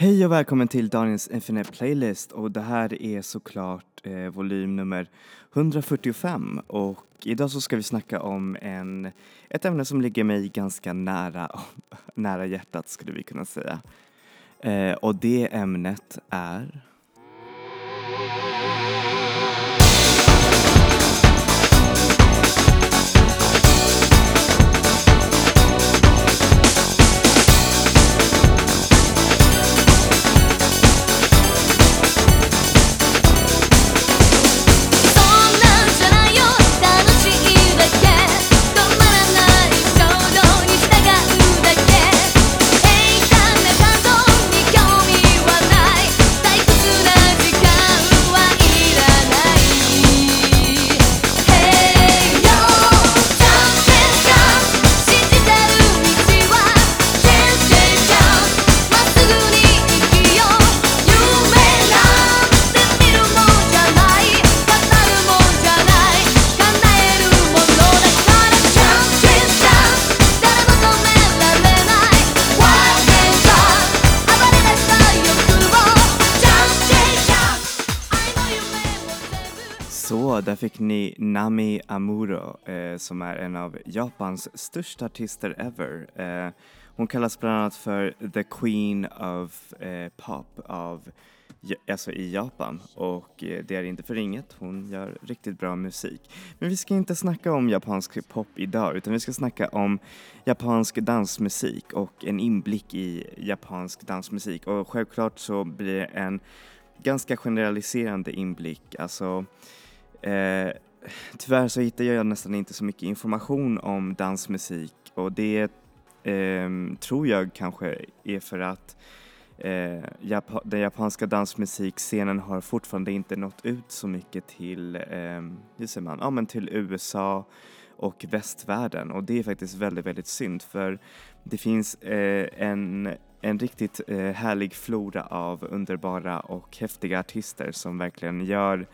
Hej och välkommen till Daniels Infinite Playlist och det här är såklart eh, volym nummer 145 och idag så ska vi snacka om en, ett ämne som ligger mig ganska nära, nära hjärtat skulle vi kunna säga. Eh, och det ämnet är där fick ni Nami Amuro eh, som är en av Japans största artister ever. Eh, hon kallas bland annat för the Queen of eh, Pop av, alltså i Japan och eh, det är inte för inget, hon gör riktigt bra musik. Men vi ska inte snacka om japansk pop idag utan vi ska snacka om japansk dansmusik och en inblick i japansk dansmusik och självklart så blir det en ganska generaliserande inblick, alltså Eh, tyvärr så hittar jag nästan inte så mycket information om dansmusik och det eh, tror jag kanske är för att eh, Jap den japanska dansmusikscenen har fortfarande inte nått ut så mycket till, eh, hur säger man, ja men till USA och västvärlden och det är faktiskt väldigt, väldigt synd för det finns eh, en, en riktigt eh, härlig flora av underbara och häftiga artister som verkligen gör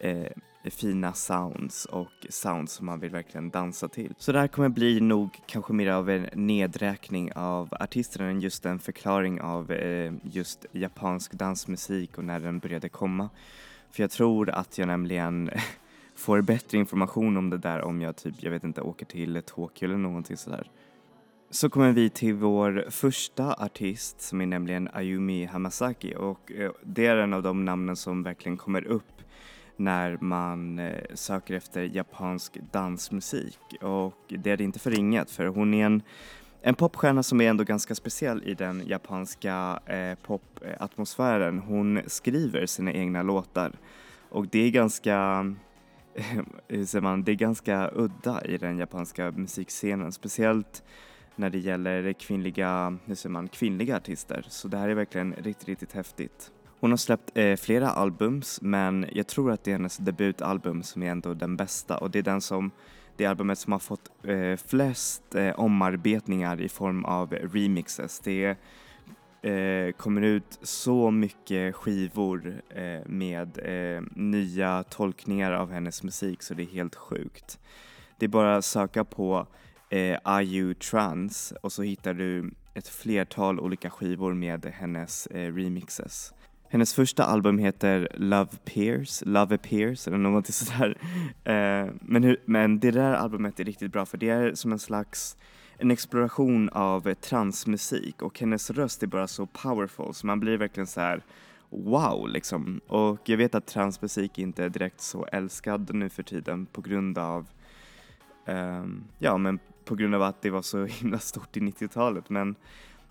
eh, fina sounds och sounds som man vill verkligen dansa till. Så det här kommer bli nog kanske mer av en nedräkning av artisterna än just en förklaring av eh, just japansk dansmusik och när den började komma. För jag tror att jag nämligen får bättre information om det där om jag typ, jag vet inte, åker till Tokyo eller någonting sådär. Så kommer vi till vår första artist som är nämligen Ayumi Hamasaki och eh, det är en av de namnen som verkligen kommer upp när man eh, söker efter japansk dansmusik och det är det inte för inget för hon är en, en popstjärna som är ändå ganska speciell i den japanska eh, popatmosfären. Hon skriver sina egna låtar och det är ganska hur säger man, det är ganska udda i den japanska musikscenen, speciellt när det gäller kvinnliga, hur säger man, kvinnliga artister. Så det här är verkligen riktigt, riktigt häftigt. Hon har släppt eh, flera albums men jag tror att det är hennes debutalbum som är ändå den bästa och det är den som det albumet som har fått eh, flest eh, omarbetningar i form av remixes. Det eh, kommer ut så mycket skivor eh, med eh, nya tolkningar av hennes musik så det är helt sjukt. Det är bara att söka på eh, IU Trans och så hittar du ett flertal olika skivor med hennes eh, remixes. Hennes första album heter Love Appears, Love Appears eller någonting sådär. Eh, men, hur, men det där albumet är riktigt bra för det är som en slags en exploration av transmusik och hennes röst är bara så powerful så man blir verkligen så här wow liksom. Och jag vet att transmusik inte är direkt så älskad nu för tiden på grund av um, ja men på grund av att det var så himla stort i 90-talet men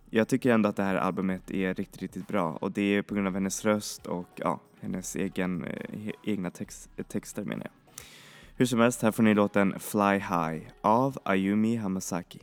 jag tycker ändå att det här albumet är riktigt, riktigt bra och det är på grund av hennes röst och ja, hennes egen, eh, egna text, texter menar jag. Hur som helst, här får ni låten Fly High av Ayumi Hamasaki.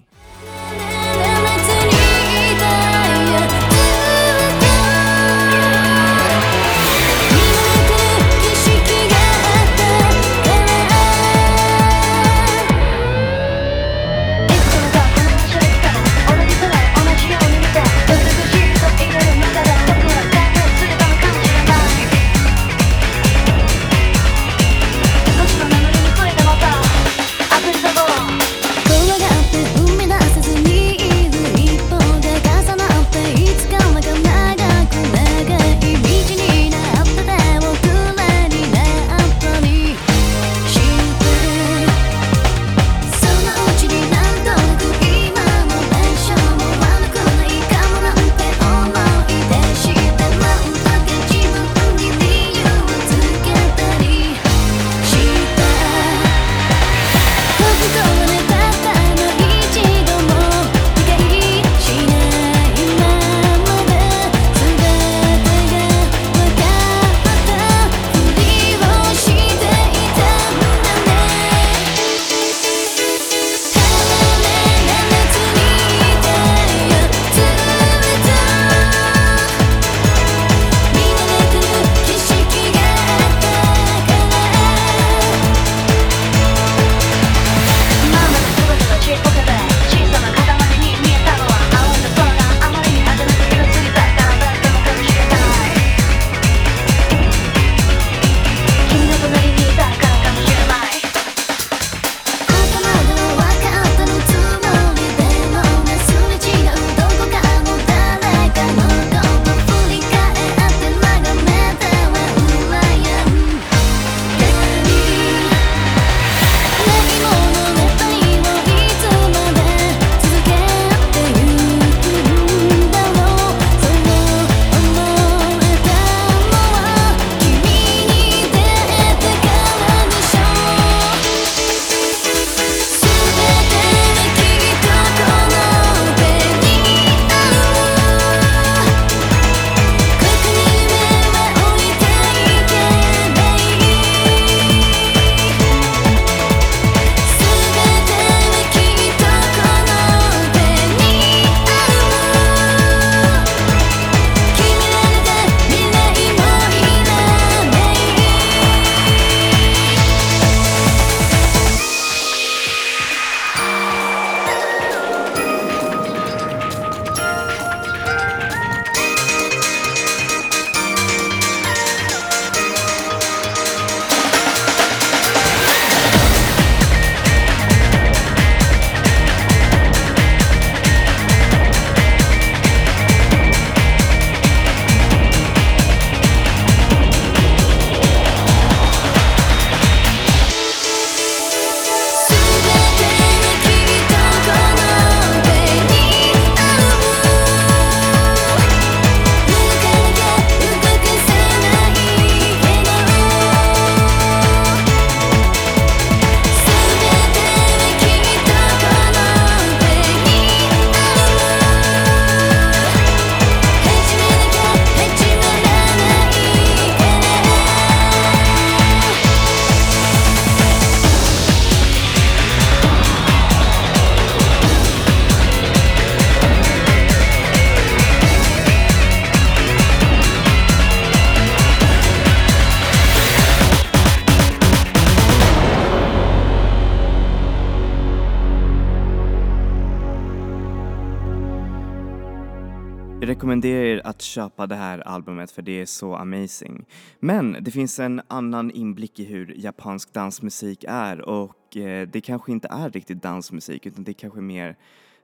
Att köpa det här albumet för det är så amazing. Men det finns en annan inblick i hur japansk dansmusik är och eh, det kanske inte är riktigt dansmusik utan det är kanske mer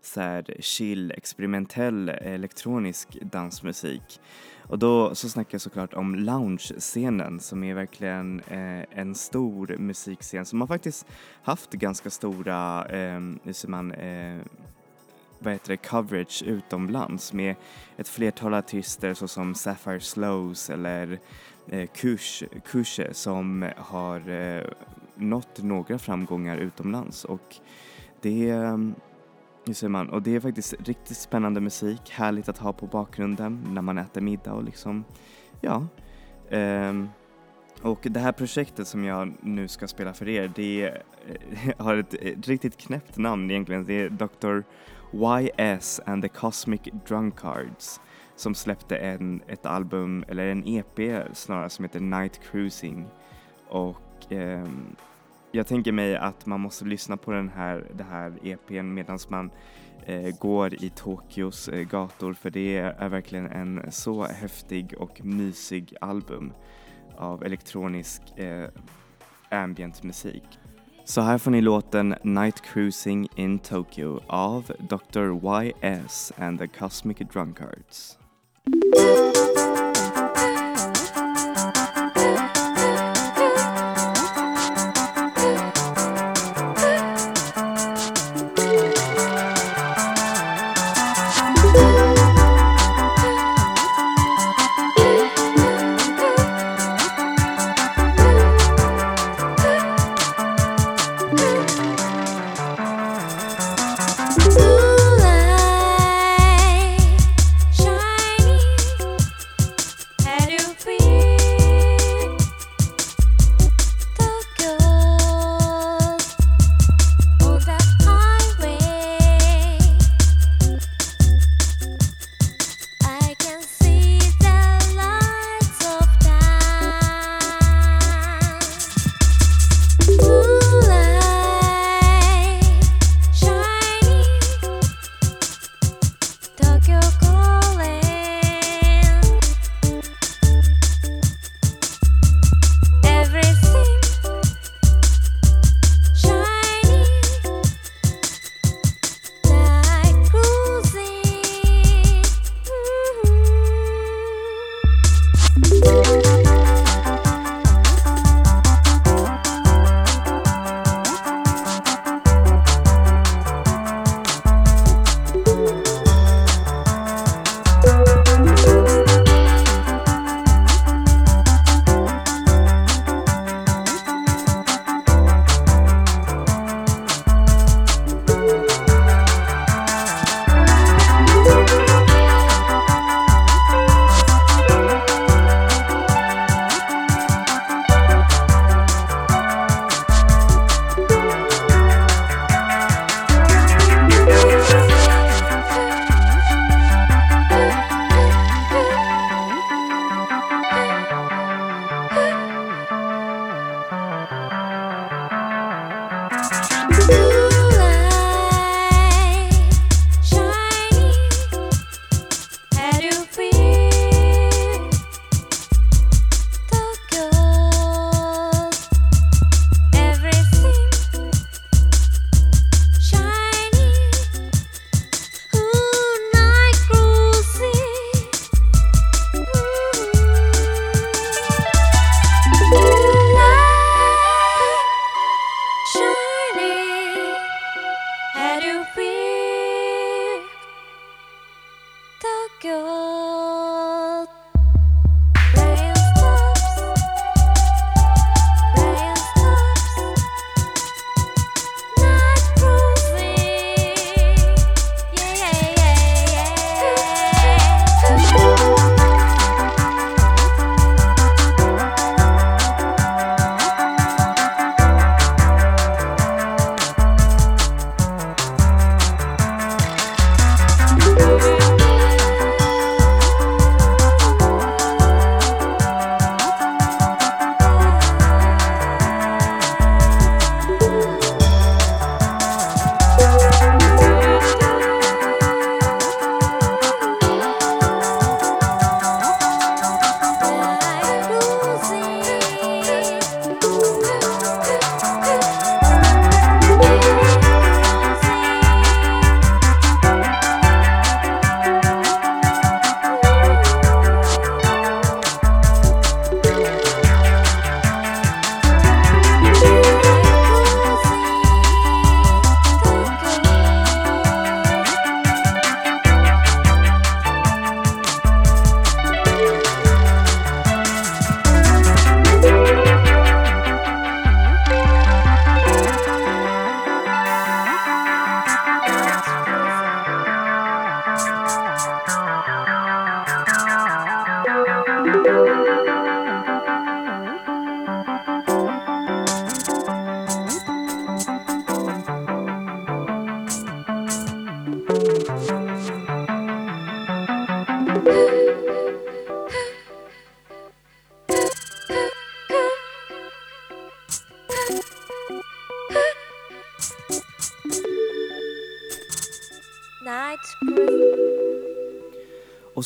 så här chill, experimentell elektronisk dansmusik. Och då så snackar jag såklart om lounge-scenen som är verkligen eh, en stor musikscen som har faktiskt haft ganska stora, eh, hur säger man, eh, vad heter det, coverage utomlands med ett flertal artister såsom Sapphire Slows eller eh, Kush, Kushe som har eh, nått några framgångar utomlands och det hur säger man? Och det är faktiskt riktigt spännande musik, härligt att ha på bakgrunden när man äter middag och liksom, ja. Um, och det här projektet som jag nu ska spela för er, det eh, har ett, ett riktigt knäppt namn egentligen. Det är Dr. YS and the Cosmic Drunkards som släppte en, ett album, eller en EP snarare, som heter Night Cruising. Och eh, jag tänker mig att man måste lyssna på den här, det här EPn medan man eh, går i Tokyos eh, gator för det är verkligen en så häftig och mysig album av elektronisk eh, ambient musik. Så här får ni låten Night Cruising in Tokyo av Dr. YS and the Cosmic Drunkards.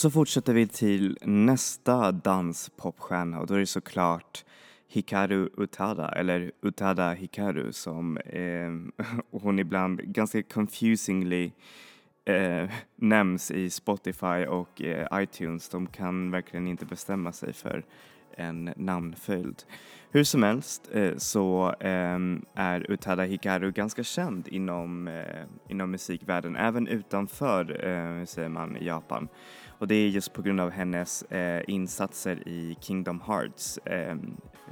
Så fortsätter vi till nästa danspopstjärna och då är det såklart Hikaru Utada, eller Utada Hikaru som eh, hon ibland ganska confusingly eh, nämns i Spotify och eh, iTunes. De kan verkligen inte bestämma sig för en namnföljd. Hur som helst eh, så ehm, är Utada Hikaru ganska känd inom, eh, inom musikvärlden, även utanför, eh, säger man, Japan. Och det är just på grund av hennes eh, insatser i Kingdom Hearts eh,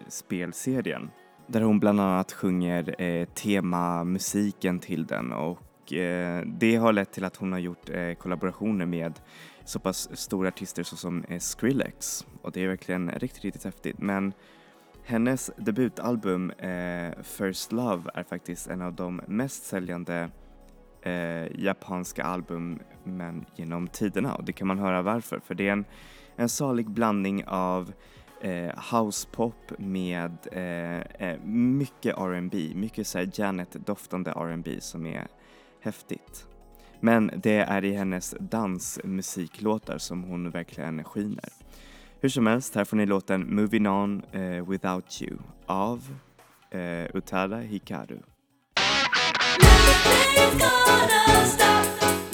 spelserien. Där hon bland annat sjunger eh, temamusiken till den och eh, det har lett till att hon har gjort eh, kollaborationer med så pass stora artister såsom eh, Skrillex och det är verkligen riktigt, riktigt häftigt. Men hennes debutalbum eh, First Love är faktiskt en av de mest säljande eh, japanska albumen genom tiderna och det kan man höra varför. För det är en, en salig blandning av eh, housepop med eh, eh mycket R&B, mycket så Janet-doftande R&B som är häftigt. Men det är i hennes dansmusiklåtar som hon verkligen skiner. Hur som helst, här får ni låten Moving On uh, Without You av uh, Utada Hikaru. Och nu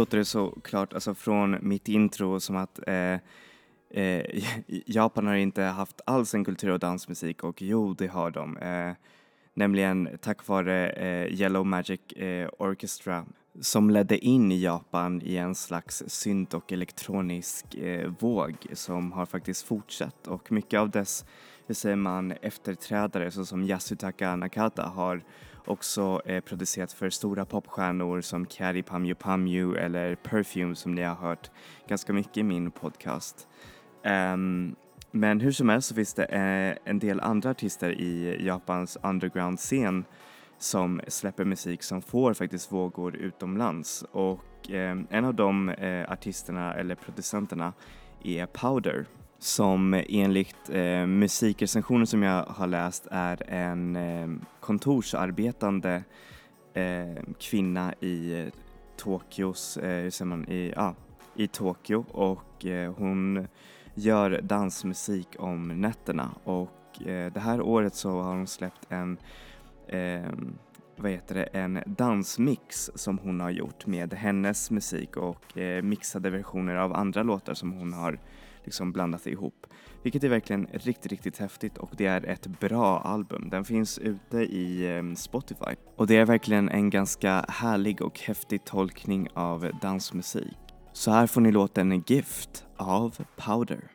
låter det såklart, alltså från mitt intro, som att eh, eh, Japan har inte haft alls en kultur av dansmusik och jo, det har de. Eh, nämligen tack vare eh, Yellow Magic eh, Orchestra som ledde in i Japan i en slags synt och elektronisk eh, våg som har faktiskt fortsatt och mycket av dess, hur säger man, efterträdare såsom Yasutaka Nakata har också eh, producerat för stora popstjärnor som Kari Pamyu Pamyu eller Perfume som ni har hört ganska mycket i min podcast. Um, men hur som helst så finns det eh, en del andra artister i Japans underground-scen som släpper musik som får faktiskt vågor utomlands och eh, en av de eh, artisterna eller producenterna är Powder som enligt eh, musikrecensioner som jag har läst är en eh, kontorsarbetande eh, kvinna i eh, Tokyos, eh, hur säger man, i, ah, i Tokyo. Och eh, hon gör dansmusik om nätterna. Och eh, det här året så har hon släppt en eh, vad heter det, en dansmix som hon har gjort med hennes musik och eh, mixade versioner av andra låtar som hon har liksom blandat ihop. Vilket är verkligen riktigt, riktigt häftigt och det är ett bra album. Den finns ute i ehm, Spotify och det är verkligen en ganska härlig och häftig tolkning av dansmusik. Så här får ni låten Gift av Powder.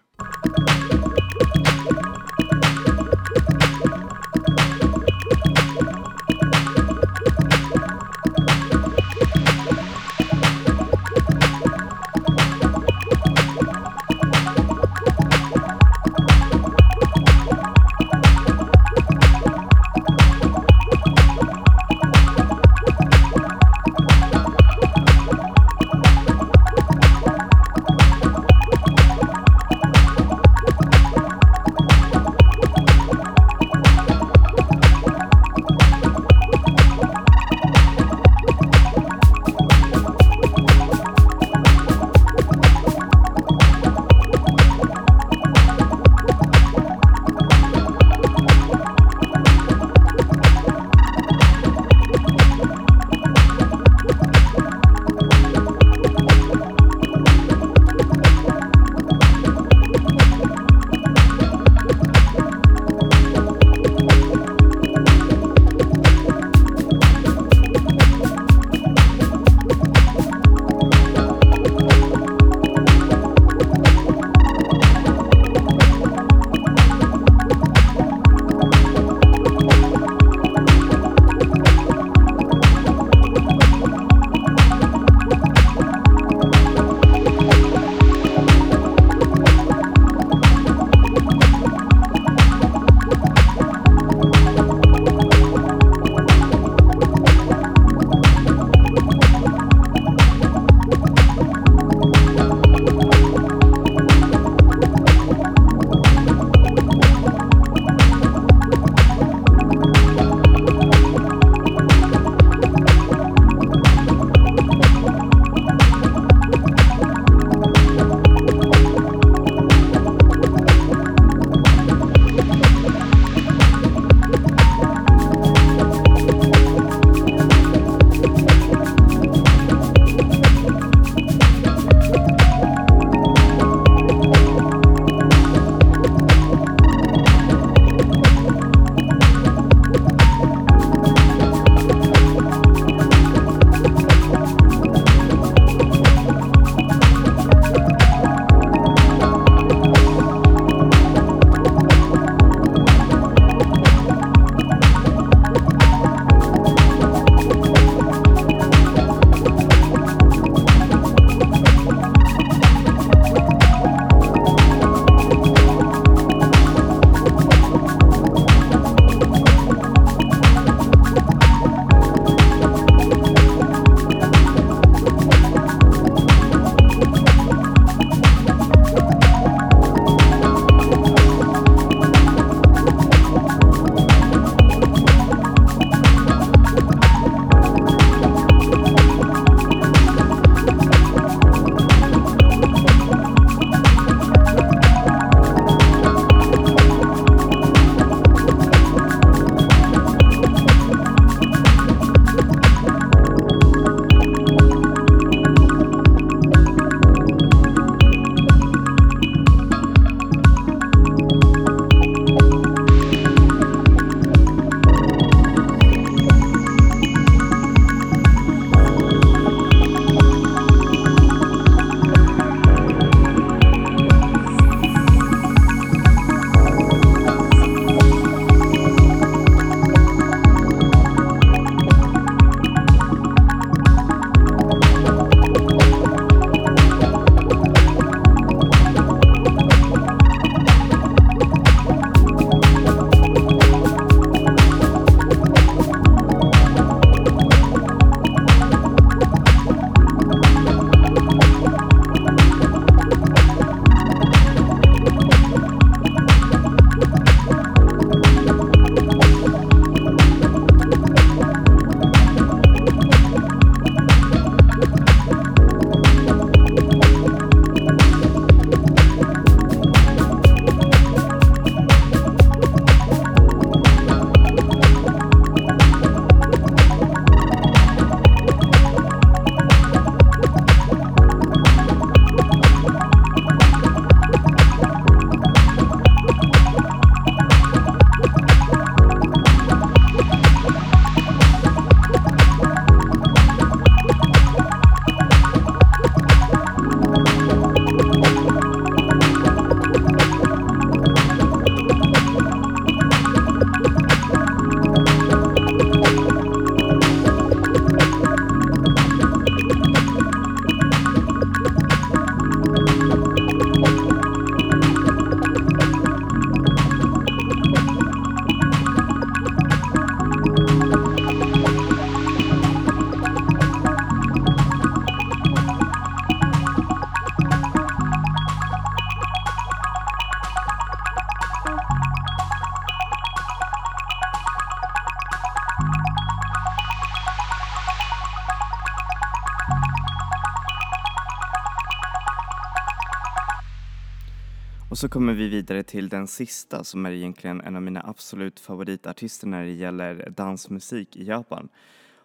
Och så kommer vi vidare till den sista som är egentligen en av mina absolut favoritartister när det gäller dansmusik i Japan.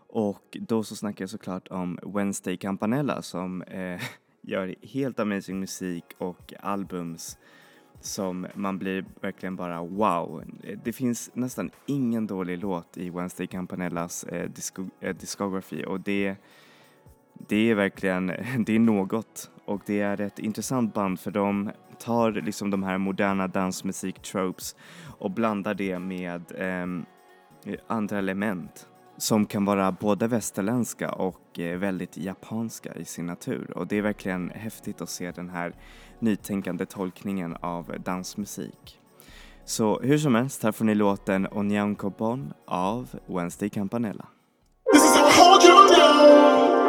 Och då så snackar jag såklart om Wednesday Campanella som eh, gör helt amazing musik och albums som man blir verkligen bara wow. Det finns nästan ingen dålig låt i Wednesday Campanellas eh, disco, eh, discography och det, det är verkligen, det är något och det är ett intressant band för de tar liksom de här moderna dansmusik-tropes och blandar det med eh, andra element som kan vara både västerländska och eh, väldigt japanska i sin natur och det är verkligen häftigt att se den här nytänkande tolkningen av dansmusik. Så hur som helst, här får ni låten Onyankopon av Wednesday Campanella. This is how I hold you down.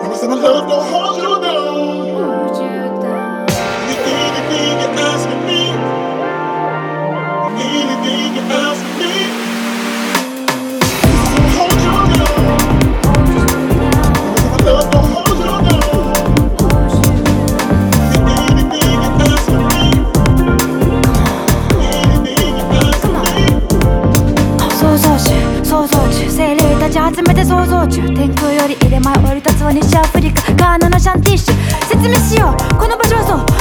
Promise my love don't hold you down. 集めて想像中天空より入れ前降り立つは西アフリカガーナのシャンティッシュ説明しようこの場所はそう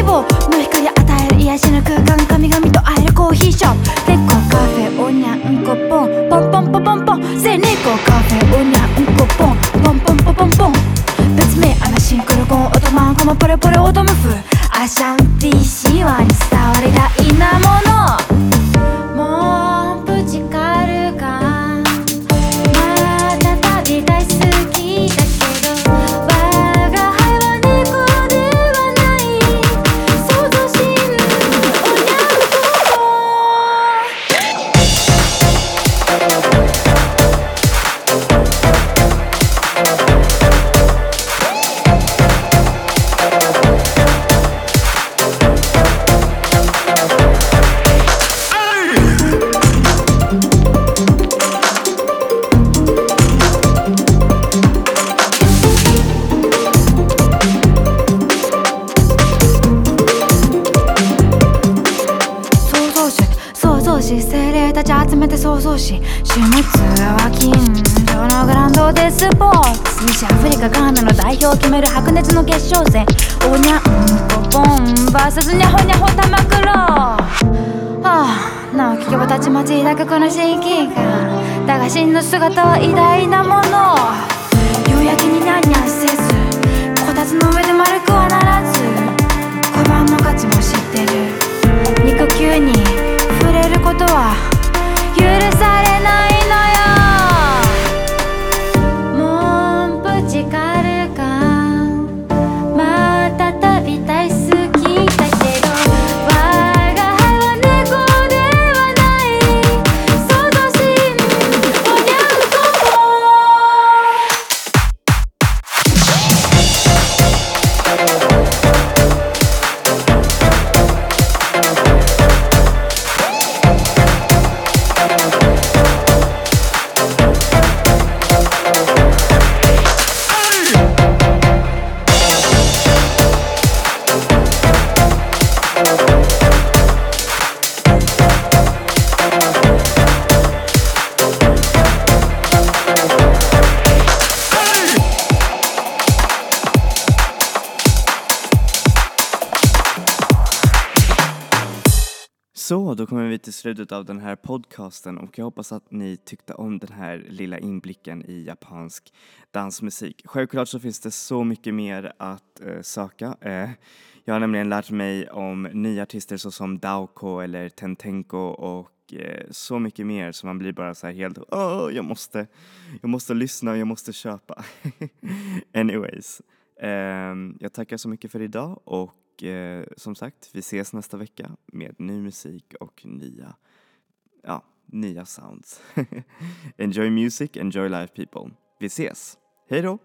希望の光与える癒しの空間神々と会えるコーヒーショップ猫カフェおにゃんこポンポンポンポンポンポンせ猫カフェおにゃんこポンポンポンポンポンポン別名アナシンクロゴンオトマンコマポレポレオトムフアシャンティシワニス集めて想像し週末は近所のグランドでスポーツ。西アフリカガーナの代表を決める白熱の決勝戦。おにゃんこぼん VS にゃほにゃほ玉黒はあなお聞けばたちまち抱くこの刺激がだが真の姿は偉大なもの。夕焼けにニャンニャンせず kommer vi till slutet av den här podcasten och jag hoppas att ni tyckte om den här lilla inblicken i japansk dansmusik. Självklart så finns det så mycket mer att eh, söka. Eh, jag har nämligen lärt mig om nya artister såsom Daoko eller Tentenko och eh, så mycket mer så man blir bara så här helt åh, jag måste, jag måste lyssna och jag måste köpa. Anyways, ehm, jag tackar så mycket för idag och eh, som sagt, vi ses nästa vecka med ny musik och nya, ja, nya sounds. enjoy music, enjoy life people. Vi ses! Hej då!